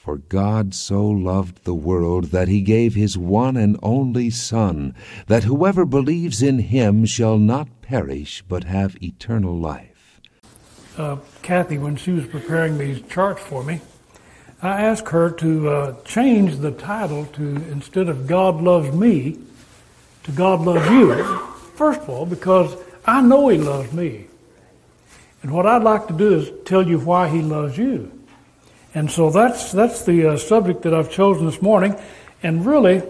For God so loved the world that he gave his one and only Son, that whoever believes in him shall not perish but have eternal life. Uh, Kathy, when she was preparing these charts for me, I asked her to uh, change the title to instead of God loves me to God loves you. First of all, because I know He loves me. And what I'd like to do is tell you why He loves you. And so that's, that's the uh, subject that I've chosen this morning. And really,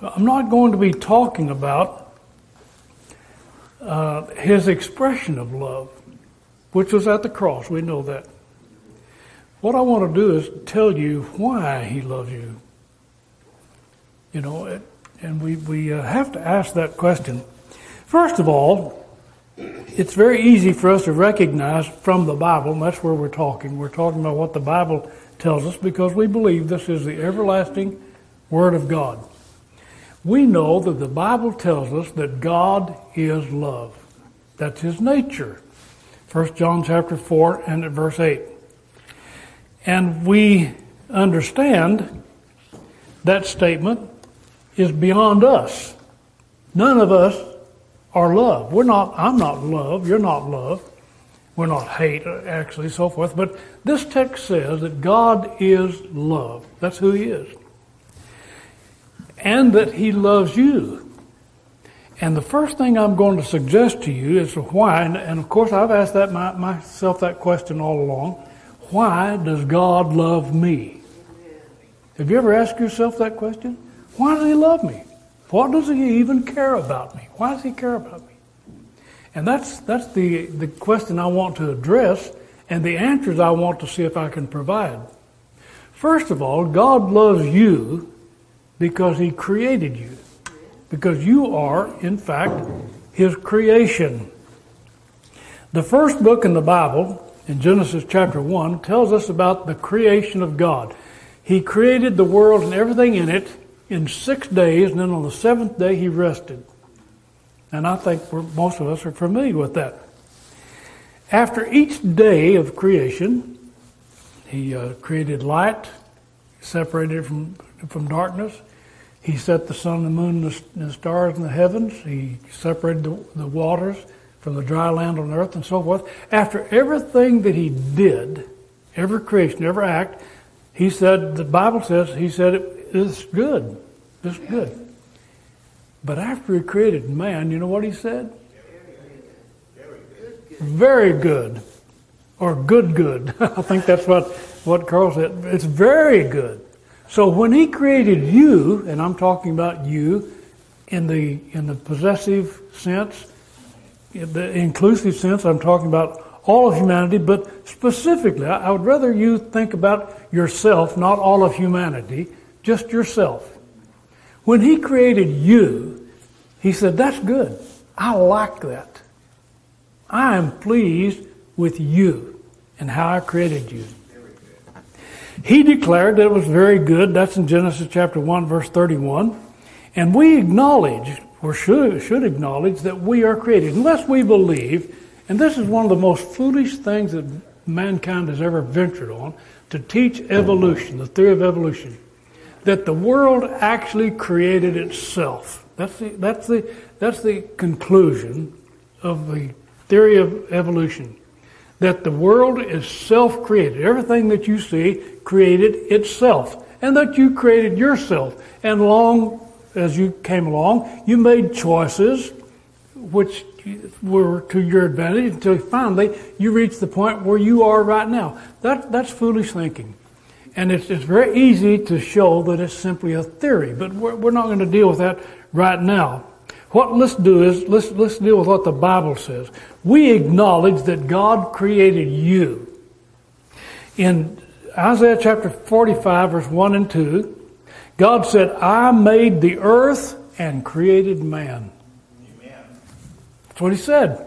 I'm not going to be talking about uh, His expression of love, which was at the cross. We know that. What I want to do is tell you why He loves you. You know, it, and we, we uh, have to ask that question. First of all, it's very easy for us to recognize from the Bible, and that's where we're talking. We're talking about what the Bible tells us because we believe this is the everlasting Word of God. We know that the Bible tells us that God is love. That's His nature. 1 John chapter 4 and verse 8. And we understand that statement is beyond us. None of us are love. We're not, I'm not love, you're not love. We're not hate, actually, so forth. But this text says that God is love. That's who He is. And that He loves you. And the first thing I'm going to suggest to you is why, and, and of course I've asked that my, myself that question all along. Why does God love me? Have you ever asked yourself that question? Why does he love me? What does he even care about me? Why does he care about me? And that's, that's the, the question I want to address and the answers I want to see if I can provide. First of all, God loves you because he created you. Because you are, in fact, his creation. The first book in the Bible, in Genesis chapter 1, tells us about the creation of God. He created the world and everything in it in six days, and then on the seventh day he rested. And I think most of us are familiar with that. After each day of creation, he uh, created light, separated it from, from darkness. He set the sun, the moon, the, the stars in the heavens. He separated the, the waters from the dry land on earth and so forth. After everything that he did, every creation, every act, he said, the Bible says, he said it is good. It's good. But after he created man, you know what he said? Very good. Or good, good. I think that's what, what Carl said. It's very good. So when he created you, and I'm talking about you in the, in the possessive sense, in the inclusive sense, I'm talking about all of humanity, but specifically, I would rather you think about yourself, not all of humanity, just yourself. When He created you, He said, That's good. I like that. I am pleased with you and how I created you. He declared that it was very good. That's in Genesis chapter 1, verse 31. And we acknowledge, or should, should acknowledge, that we are created. Unless we believe, and this is one of the most foolish things that mankind has ever ventured on, to teach evolution, the theory of evolution that the world actually created itself. That's the, that's the, that's the conclusion of the theory of evolution. That the world is self created. Everything that you see created itself. And that you created yourself. And long as you came along, you made choices which were to your advantage until finally you reached the point where you are right now. That, that's foolish thinking. And it's, it's very easy to show that it's simply a theory, but we're, we're not going to deal with that right now. What let's do is let's, let's deal with what the Bible says. We acknowledge that God created you. In Isaiah chapter 45 verse 1 and 2, God said, I made the earth and created man. Amen. That's what he said.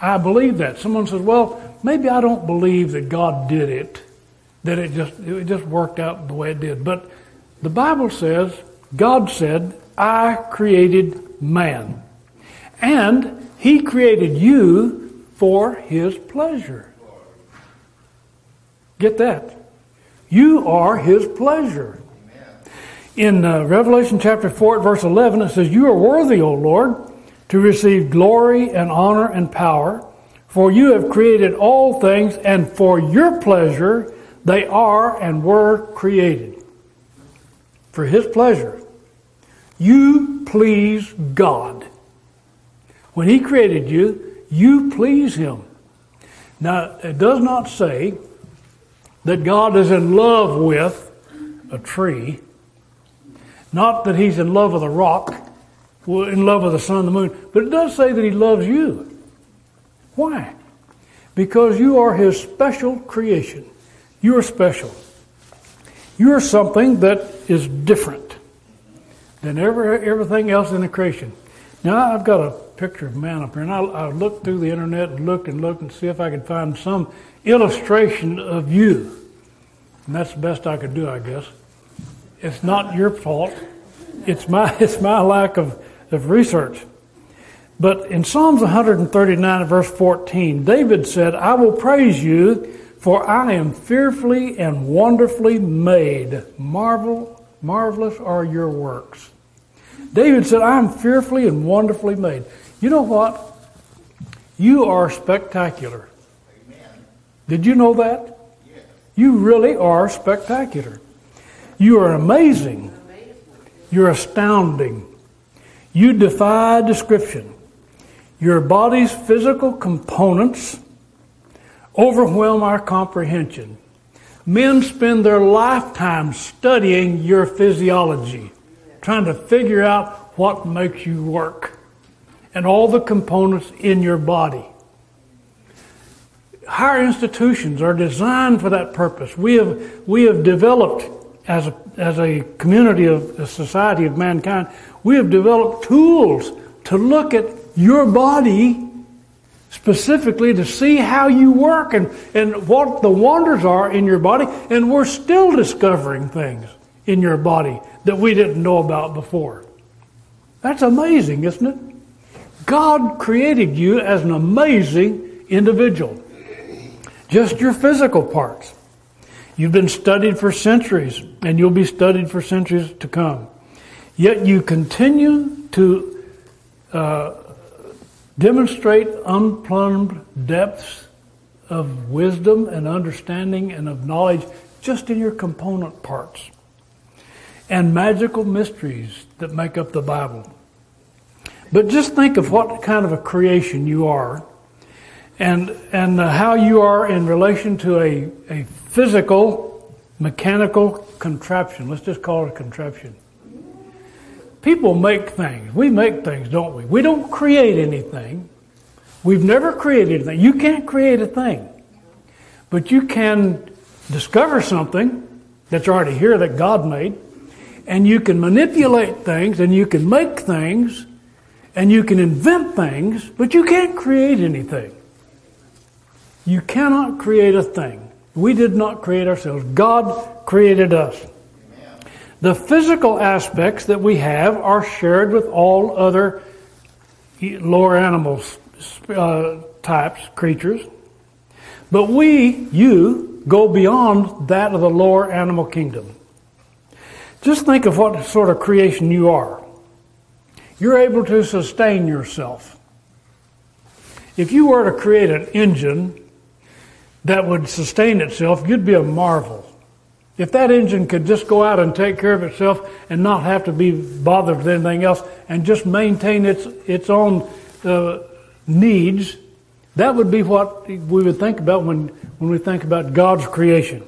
I believe that. Someone says, well, maybe I don't believe that God did it that it just it just worked out the way it did. But the Bible says God said, "I created man." And he created you for his pleasure. Get that? You are His pleasure. In uh, Revelation chapter 4 verse 11, it says, You are worthy, O Lord, to receive glory and honor and power, for you have created all things, and for your pleasure they are and were created. For His pleasure. You please God. When He created you, you please Him. Now, it does not say that God is in love with a tree, not that He's in love with a rock, in love with the sun and the moon, but it does say that He loves you. Why? Because you are His special creation. You are special. You are something that is different than ever, everything else in the creation. Now, I've got a picture of man up here, and I, I looked through the internet and looked and looked and see if I could find some illustration of you. And that's the best I could do, I guess. It's not your fault. It's my, it's my lack of, of research. But in Psalms 139 verse 14, David said, I will praise you, for I am fearfully and wonderfully made. Marvel, marvelous are your works. David said, I am fearfully and wonderfully made. You know what? You are spectacular. Amen. Did you know that? Yes. You really are spectacular. You are amazing. You're astounding. You defy description. Your body's physical components overwhelm our comprehension. Men spend their lifetime studying your physiology trying to figure out what makes you work and all the components in your body. Higher institutions are designed for that purpose. We have, we have developed, as a, as a community of a society of mankind, we have developed tools to look at your body specifically to see how you work and, and what the wonders are in your body, and we're still discovering things in your body that we didn't know about before. That's amazing, isn't it? God created you as an amazing individual. Just your physical parts. You've been studied for centuries, and you'll be studied for centuries to come. Yet you continue to uh, demonstrate unplumbed depths of wisdom and understanding and of knowledge just in your component parts and magical mysteries that make up the Bible. But just think of what kind of a creation you are and, and uh, how you are in relation to a, a physical, mechanical contraption. Let's just call it a contraption. People make things. We make things, don't we? We don't create anything. We've never created anything. You can't create a thing. But you can discover something that's already here that God made and you can manipulate things and you can make things and you can invent things, but you can't create anything. You cannot create a thing. We did not create ourselves. God created us. The physical aspects that we have are shared with all other lower animals, uh, types, creatures. But we, you, go beyond that of the lower animal kingdom. Just think of what sort of creation you are. You're able to sustain yourself. If you were to create an engine that would sustain itself, you'd be a marvel. If that engine could just go out and take care of itself and not have to be bothered with anything else and just maintain its, its own uh, needs, that would be what we would think about when, when we think about God's creation.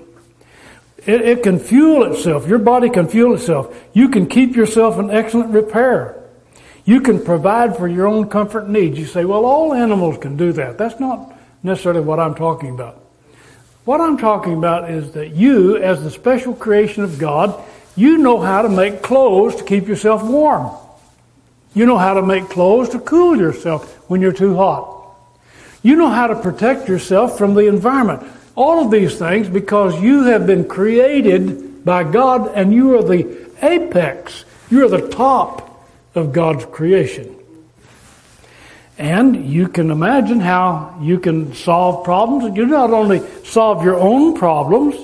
It, it can fuel itself. Your body can fuel itself. You can keep yourself in excellent repair. You can provide for your own comfort needs. You say, well, all animals can do that. That's not necessarily what I'm talking about. What I'm talking about is that you, as the special creation of God, you know how to make clothes to keep yourself warm. You know how to make clothes to cool yourself when you're too hot. You know how to protect yourself from the environment. All of these things because you have been created by God and you are the apex. You are the top of God's creation. And you can imagine how you can solve problems. You not only solve your own problems,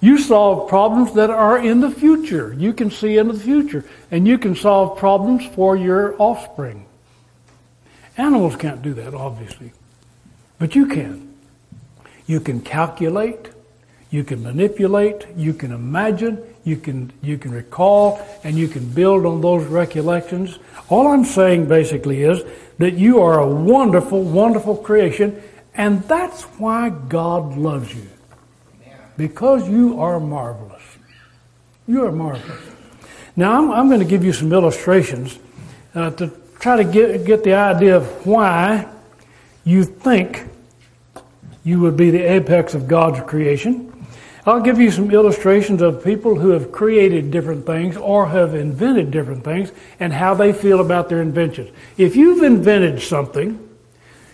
You solve problems that are in the future. You can see into the future. And you can solve problems for your offspring. Animals can't do that, obviously. But you can. You can calculate. You can manipulate. You can imagine. You can, you can recall. And you can build on those recollections. All I'm saying basically is that you are a wonderful, wonderful creation. And that's why God loves you. Because you are marvelous. You are marvelous. Now, I'm, I'm going to give you some illustrations uh, to try to get, get the idea of why you think you would be the apex of God's creation. I'll give you some illustrations of people who have created different things or have invented different things and how they feel about their inventions. If you've invented something,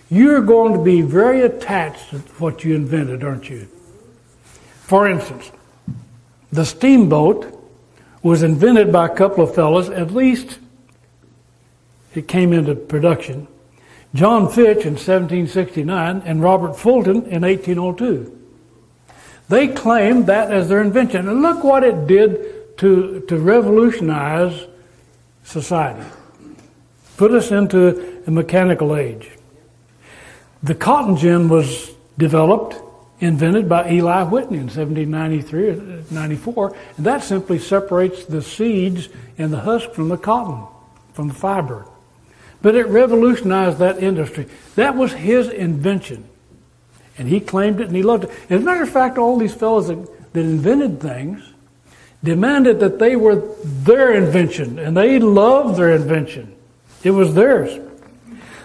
you're going to be very attached to what you invented, aren't you? For instance, the steamboat was invented by a couple of fellows, at least it came into production. John Fitch in 1769 and Robert Fulton in 1802. They claimed that as their invention. And look what it did to, to revolutionize society. Put us into a mechanical age. The cotton gin was developed invented by Eli Whitney in 1793 or 94, and that simply separates the seeds and the husk from the cotton, from the fiber. But it revolutionized that industry. That was his invention. And he claimed it and he loved it. As a matter of fact, all these fellows that, that invented things demanded that they were their invention, and they loved their invention. It was theirs.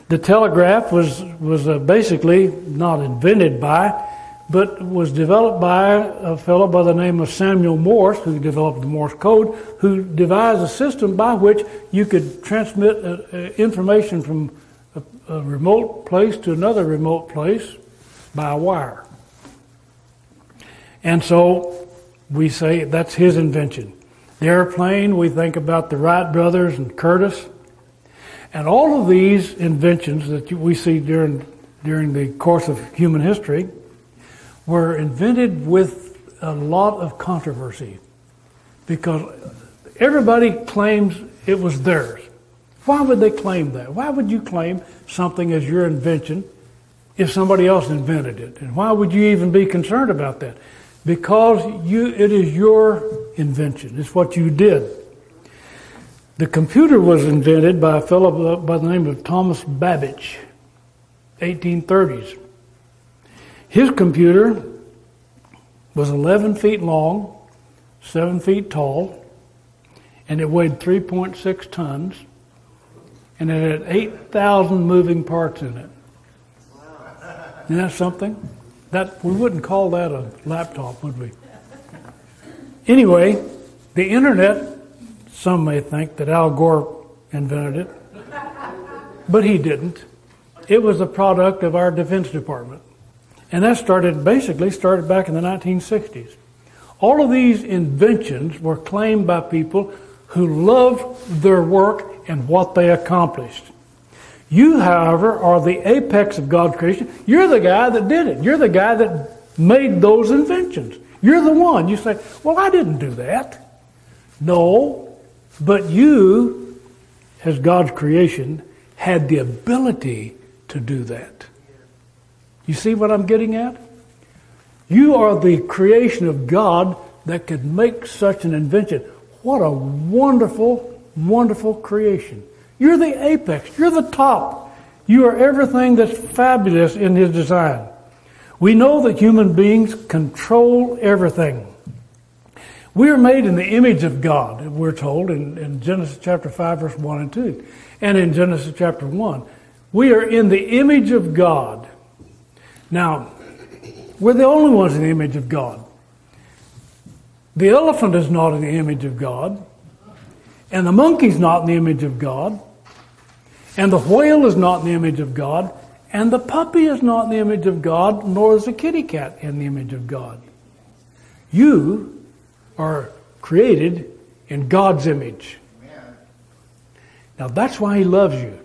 The telegraph was, was uh, basically not invented by, but was developed by a fellow by the name of Samuel Morse, who developed the Morse code, who devised a system by which you could transmit uh, uh, information from a remote place to another remote place by wire. And so we say that's his invention. The airplane, we think about the Wright brothers and Curtiss. And all of these inventions that we see during, during the course of human history were invented with a lot of controversy because everybody claims it was theirs. Why would they claim that? Why would you claim something as your invention if somebody else invented it? And why would you even be concerned about that? Because you, it is your invention. It's what you did. The computer was invented by a fellow by the name of Thomas Babbage, 1830s. His computer was 11 feet long, 7 feet tall, and it weighed 3.6 tons, and it had 8,000 moving parts in it. Isn't that something? That we wouldn't call that a laptop, would we? Anyway, the internet, some may think that Al Gore invented it, but he didn't. It was a product of our Defense Department. And that started, basically started back in the 1960s. All of these inventions were claimed by people who loved their work and what they accomplished. You, however, are the apex of God's creation. You're the guy that did it. You're the guy that made those inventions. You're the one. You say, well, I didn't do that. No, but you, as God's creation, had the ability to do that. You see what I'm getting at? You are the creation of God that could make such an invention. What a wonderful, wonderful creation. You're the apex. You're the top. You are everything that's fabulous in His design. We know that human beings control everything. We are made in the image of God, we're told in, in Genesis chapter 5, verse 1 and 2. And in Genesis chapter 1. We are in the image of God. Now, we're the only ones in the image of God. The elephant is not in the image of God, and the monkey's not in the image of God, and the whale is not in the image of God, and the puppy is not in the image of God, nor is the kitty cat in the image of God. You are created in God's image. Now that's why He loves you.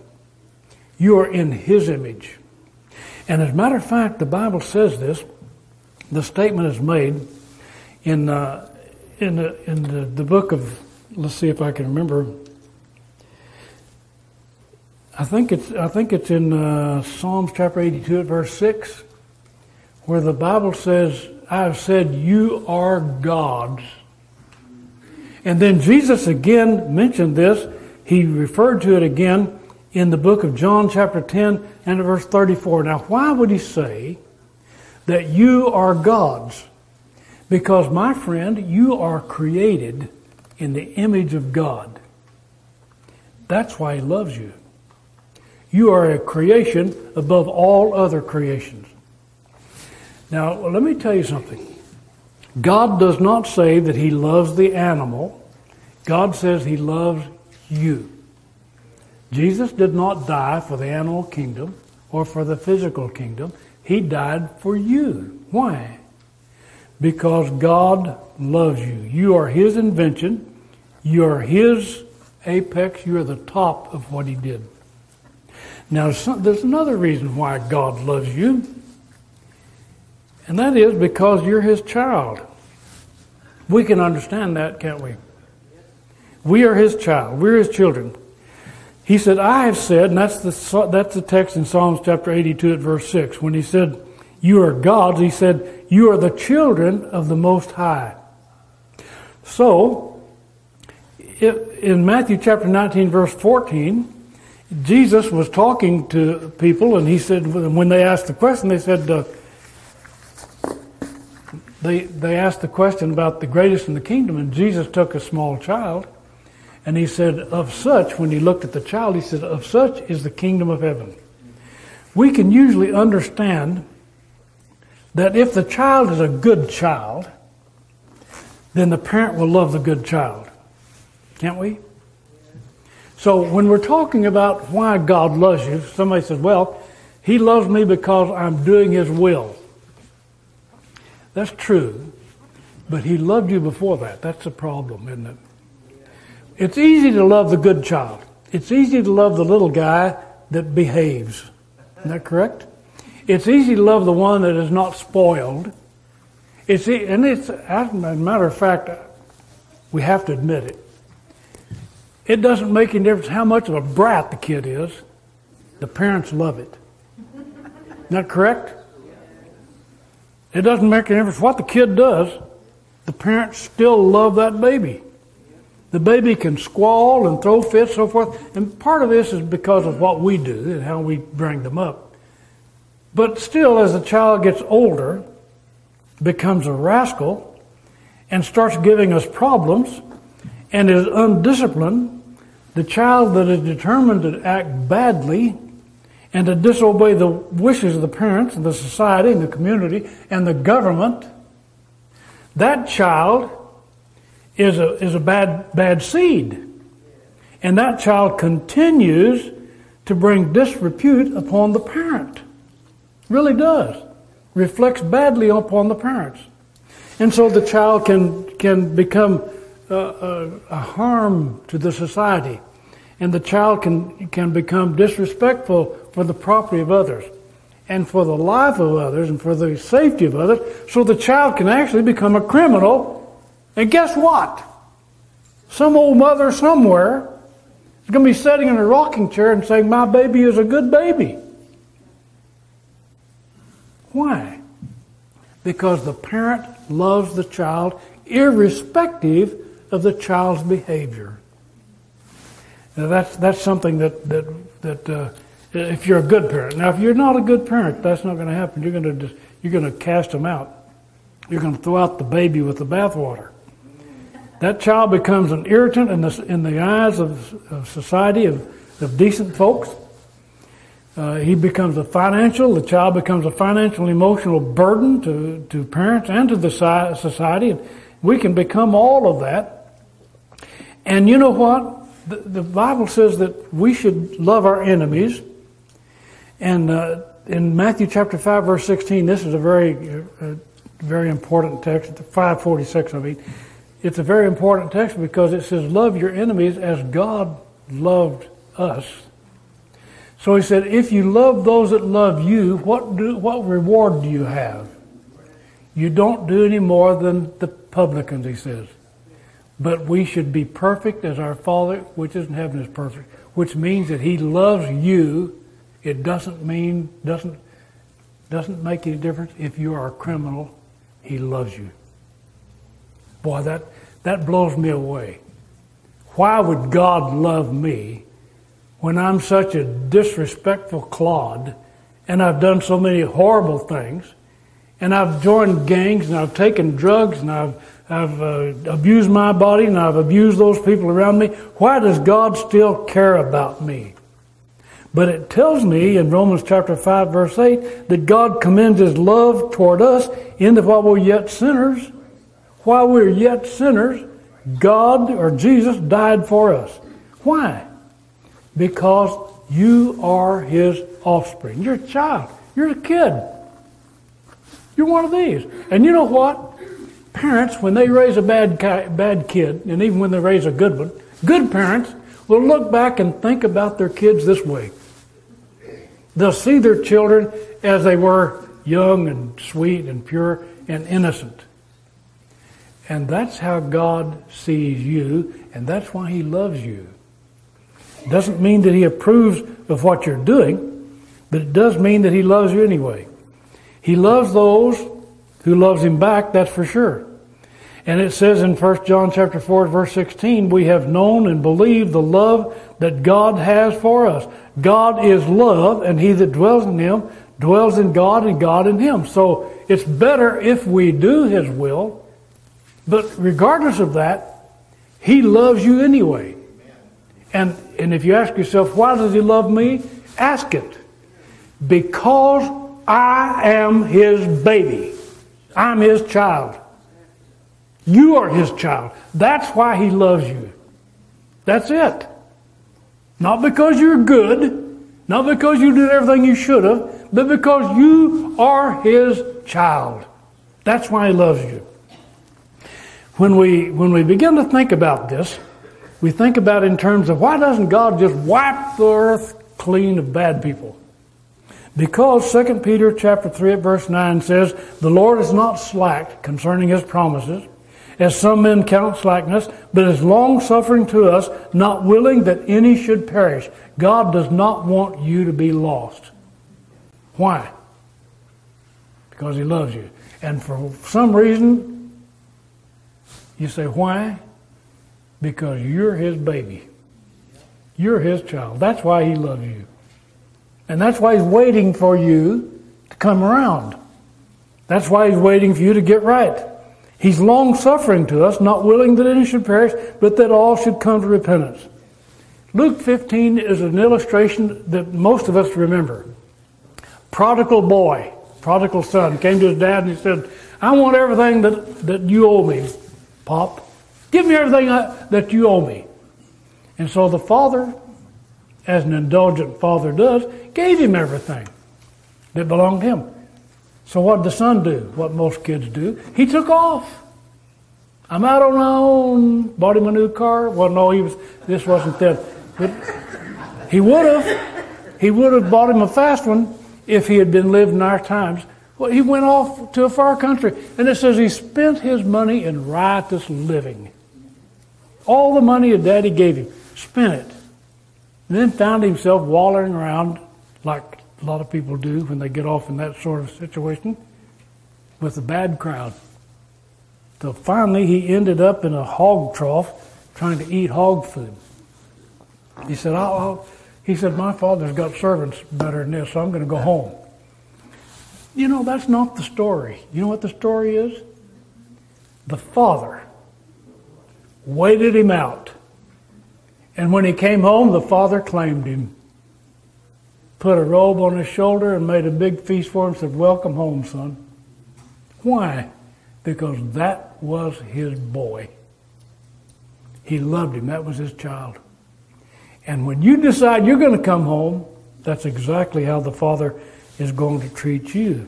You are in His image. And as a matter of fact, the Bible says this. The statement is made in uh, in the in the, the book of let's see if I can remember. I think it's I think it's in uh, Psalms chapter 82 at verse 6 where the Bible says I have said you are gods. And then Jesus again mentioned this. He referred to it again in the book of John chapter 10 and verse 34. Now why would he say that you are gods? Because my friend, you are created in the image of God. That's why he loves you. You are a creation above all other creations. Now, let me tell you something. God does not say that he loves the animal. God says he loves you. Jesus did not die for the animal kingdom or for the physical kingdom. He died for you. Why? Because God loves you. You are his invention. You are his apex. You are the top of what he did. Now, there's another reason why God loves you, and that is because you're His child. We can understand that, can't we? We are His child. We're His children. He said, I have said, and that's the, that's the text in Psalms chapter 82 at verse 6. When he said, You are gods, he said, You are the children of the Most High. So, in Matthew chapter 19, verse 14, Jesus was talking to people, and he said, when they asked the question, they said, uh, they, they asked the question about the greatest in the kingdom, and Jesus took a small child, and he said, Of such, when he looked at the child, he said, Of such is the kingdom of heaven. We can usually understand that if the child is a good child, then the parent will love the good child. Can't we? So when we're talking about why God loves you, somebody says, well, he loves me because I'm doing his will. That's true. But he loved you before that. That's the problem, isn't it? It's easy to love the good child. It's easy to love the little guy that behaves. Isn't that correct? It's easy to love the one that is not spoiled. It's, and it's, as a matter of fact, we have to admit it. It doesn't make any difference how much of a brat the kid is. The parents love it. Isn't that correct? It doesn't make any difference what the kid does. The parents still love that baby. The baby can squall and throw fits, so forth. And part of this is because of what we do and how we bring them up. But still, as the child gets older, becomes a rascal, and starts giving us problems, and is undisciplined, the child that is determined to act badly and to disobey the wishes of the parents and the society and the community and the government, that child is a, is a bad, bad seed. And that child continues to bring disrepute upon the parent. Really does. Reflects badly upon the parents. And so the child can, can become a, a, a harm to the society and the child can, can become disrespectful for the property of others and for the life of others and for the safety of others. So the child can actually become a criminal. And guess what? Some old mother somewhere is going to be sitting in a rocking chair and saying, My baby is a good baby. Why? Because the parent loves the child irrespective of the child's behavior. That's that's something that that that uh, if you're a good parent. Now, if you're not a good parent, that's not going to happen. You're going to you're going to cast them out. You're going to throw out the baby with the bathwater. That child becomes an irritant in the in the eyes of, of society of, of decent folks. Uh, he becomes a financial. The child becomes a financial, emotional burden to to parents and to the society. And we can become all of that. And you know what? The, the Bible says that we should love our enemies. And uh, in Matthew chapter 5, verse 16, this is a very, uh, very important text, 546, I mean. It's a very important text because it says, Love your enemies as God loved us. So he said, If you love those that love you, what, do, what reward do you have? You don't do any more than the publicans, he says. But we should be perfect as our Father which is in heaven is perfect, which means that he loves you. It doesn't mean, doesn't, doesn't make any difference if you are a criminal. He loves you. Boy, that, that blows me away. Why would God love me when I'm such a disrespectful clod and I've done so many horrible things and I've joined gangs and I've taken drugs and I've, I've uh, abused my body and I've abused those people around me. Why does God still care about me? But it tells me in Romans chapter 5 verse 8 that God commends His love toward us in that while we're yet sinners, while we're yet sinners, God or Jesus died for us. Why? Because you are His offspring. You're a child. You're a kid. You're one of these. And you know what? Parents, when they raise a bad, bad kid, and even when they raise a good one, good parents will look back and think about their kids this way. They'll see their children as they were young and sweet and pure and innocent. And that's how God sees you, and that's why He loves you. Doesn't mean that He approves of what you're doing, but it does mean that He loves you anyway. He loves those who loves Him back, that's for sure. And it says in 1 John chapter 4 verse 16, we have known and believed the love that God has for us. God is love and he that dwells in him dwells in God and God in him. So it's better if we do his will. But regardless of that, he loves you anyway. And, and if you ask yourself, why does he love me? Ask it. Because I am his baby. I'm his child. You are his child. That's why he loves you. That's it. Not because you're good, not because you did everything you should have, but because you are his child. That's why he loves you. When we, when we begin to think about this, we think about in terms of why doesn't God just wipe the earth clean of bad people? Because 2 Peter chapter 3 at verse 9 says, The Lord is not slack concerning his promises, as some men count slackness, but is long suffering to us, not willing that any should perish. God does not want you to be lost. Why? Because He loves you. And for some reason, you say, why? Because you're His baby. You're His child. That's why He loves you. And that's why He's waiting for you to come around. That's why He's waiting for you to get right. He's long suffering to us, not willing that any should perish, but that all should come to repentance. Luke 15 is an illustration that most of us remember. Prodigal boy, prodigal son, came to his dad and he said, I want everything that, that you owe me, Pop. Give me everything I, that you owe me. And so the father, as an indulgent father does, gave him everything that belonged to him. So what did the son do? What most kids do? He took off. I'm out on my own. Bought him a new car. Well, no, he was. This wasn't that. But he would have. He would have bought him a fast one if he had been lived in our times. Well, he went off to a far country, and it says he spent his money in riotous living. All the money his daddy gave him, spent it, and then found himself wallowing around like a lot of people do when they get off in that sort of situation with a bad crowd. So finally, he ended up in a hog trough trying to eat hog food. He said, I'll, he said, my father's got servants better than this, so I'm going to go home. You know, that's not the story. You know what the story is? The father waited him out. And when he came home, the father claimed him put a robe on his shoulder and made a big feast for him said, Welcome home, son. Why? Because that was his boy. He loved him. That was his child. And when you decide you're going to come home, that's exactly how the Father is going to treat you.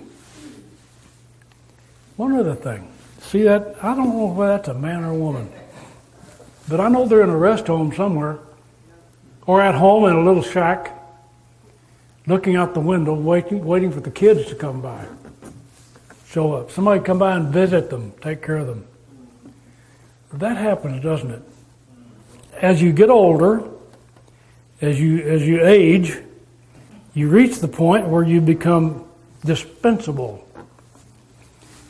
One other thing. See that? I don't know whether that's a man or a woman. But I know they're in a rest home somewhere. Or at home in a little shack looking out the window, waiting, waiting for the kids to come by, show up. Somebody come by and visit them, take care of them. that happens, doesn't it? As you get older, as you as you age, you reach the point where you become dispensable.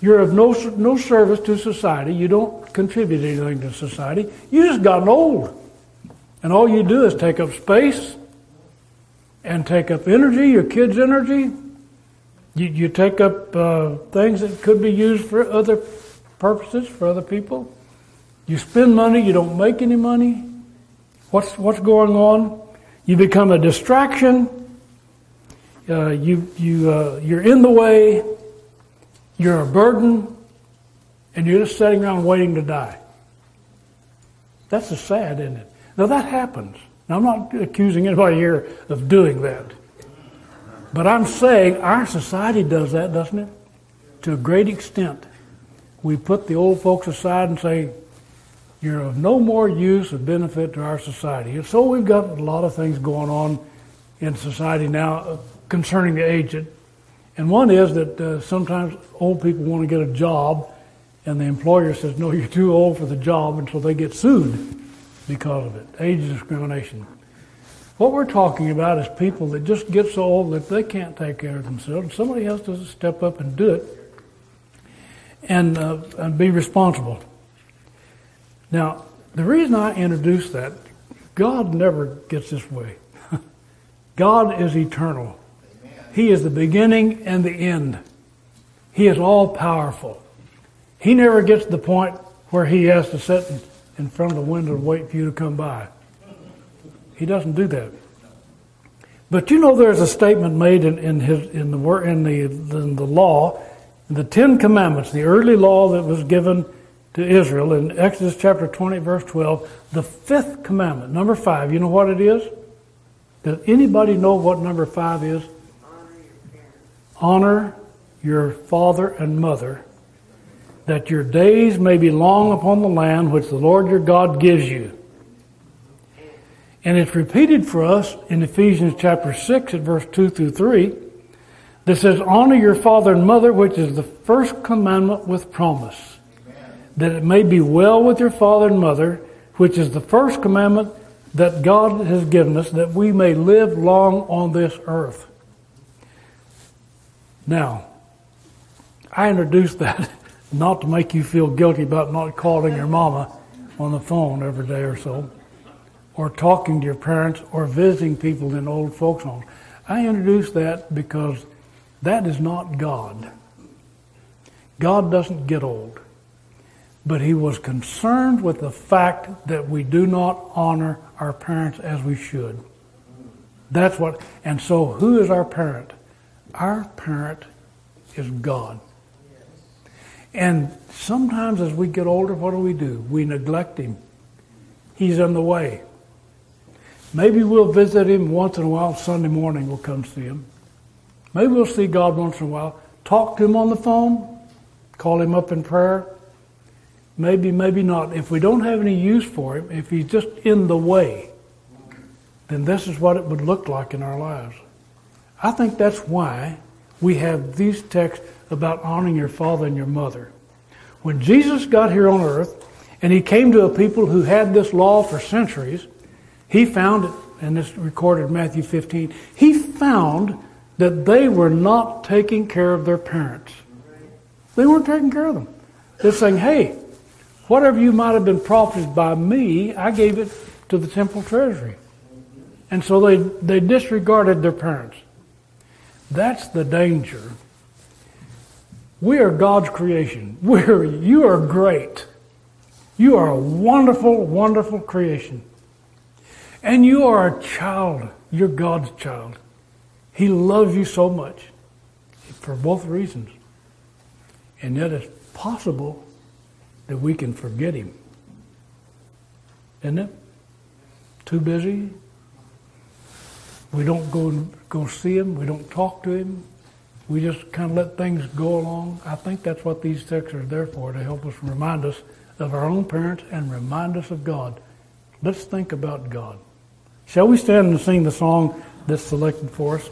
You're of no no service to society. You don't contribute anything to society. You just gotten old, and all you do is take up space and take up energy, your kids' energy. You, you take up uh, things that could be used for other purposes, for other people. You spend money, you don't make any money. What's, what's going on? You become a distraction. Uh, you, you, uh, you're in the way. You're a burden. And you're just sitting around waiting to die. That's a sad, isn't it? Now that happens. Now, I'm not accusing anybody here of doing that. But I'm saying our society does that, doesn't it? To a great extent. We put the old folks aside and say, you're of no more use or benefit to our society. And so we've got a lot of things going on in society now concerning the aged. And one is that uh, sometimes old people want to get a job, and the employer says, no, you're too old for the job, until they get sued because of it. Age discrimination. What we're talking about is people that just get so old that they can't take care of themselves. Somebody has to step up and do it and, uh, and be responsible. Now, the reason I introduced that, God never gets this way. God is eternal. He is the beginning and the end. He is all powerful. He never gets to the point where he has to sit in front of the window and wait for you to come by. He doesn't do that. But you know, there's a statement made in, in his in the in the in the law, in the Ten Commandments, the early law that was given to Israel in Exodus chapter 20, verse 12. The fifth commandment, number five. You know what it is? Does anybody know what number five is? Honor your father and mother that your days may be long upon the land which the Lord your God gives you. And it's repeated for us in Ephesians chapter 6 at verse 2 through 3 that says, Honor your father and mother, which is the first commandment with promise, that it may be well with your father and mother, which is the first commandment that God has given us, that we may live long on this earth. Now, I introduced that not to make you feel guilty about not calling your mama on the phone every day or so, or talking to your parents, or visiting people in old folks' homes. I introduced that because that is not God. God doesn't get old. But he was concerned with the fact that we do not honor our parents as we should. That's what, and so who is our parent? Our parent is God. And sometimes as we get older, what do we do? We neglect him. He's in the way. Maybe we'll visit him once in a while. Sunday morning we'll come see him. Maybe we'll see God once in a while. Talk to him on the phone. Call him up in prayer. Maybe, maybe not. If we don't have any use for him, if he's just in the way, then this is what it would look like in our lives. I think that's why we have these texts about honoring your father and your mother. When Jesus got here on earth and he came to a people who had this law for centuries, he found it, and it's recorded in Matthew 15, he found that they were not taking care of their parents. They weren't taking care of them. They're saying, hey, whatever you might have been profited by me, I gave it to the temple treasury. And so they, they disregarded their parents. That's the danger we are God's creation. We're, you are great. You are a wonderful, wonderful creation. And you are a child. You're God's child. He loves you so much for both reasons. And yet it's possible that we can forget Him. Isn't it? Too busy. We don't go, go see Him. We don't talk to Him we just kind of let things go along. I think that's what these texts are there for, to help us remind us of our own parents and remind us of God. Let's think about God. Shall we stand and sing the song that's selected for us?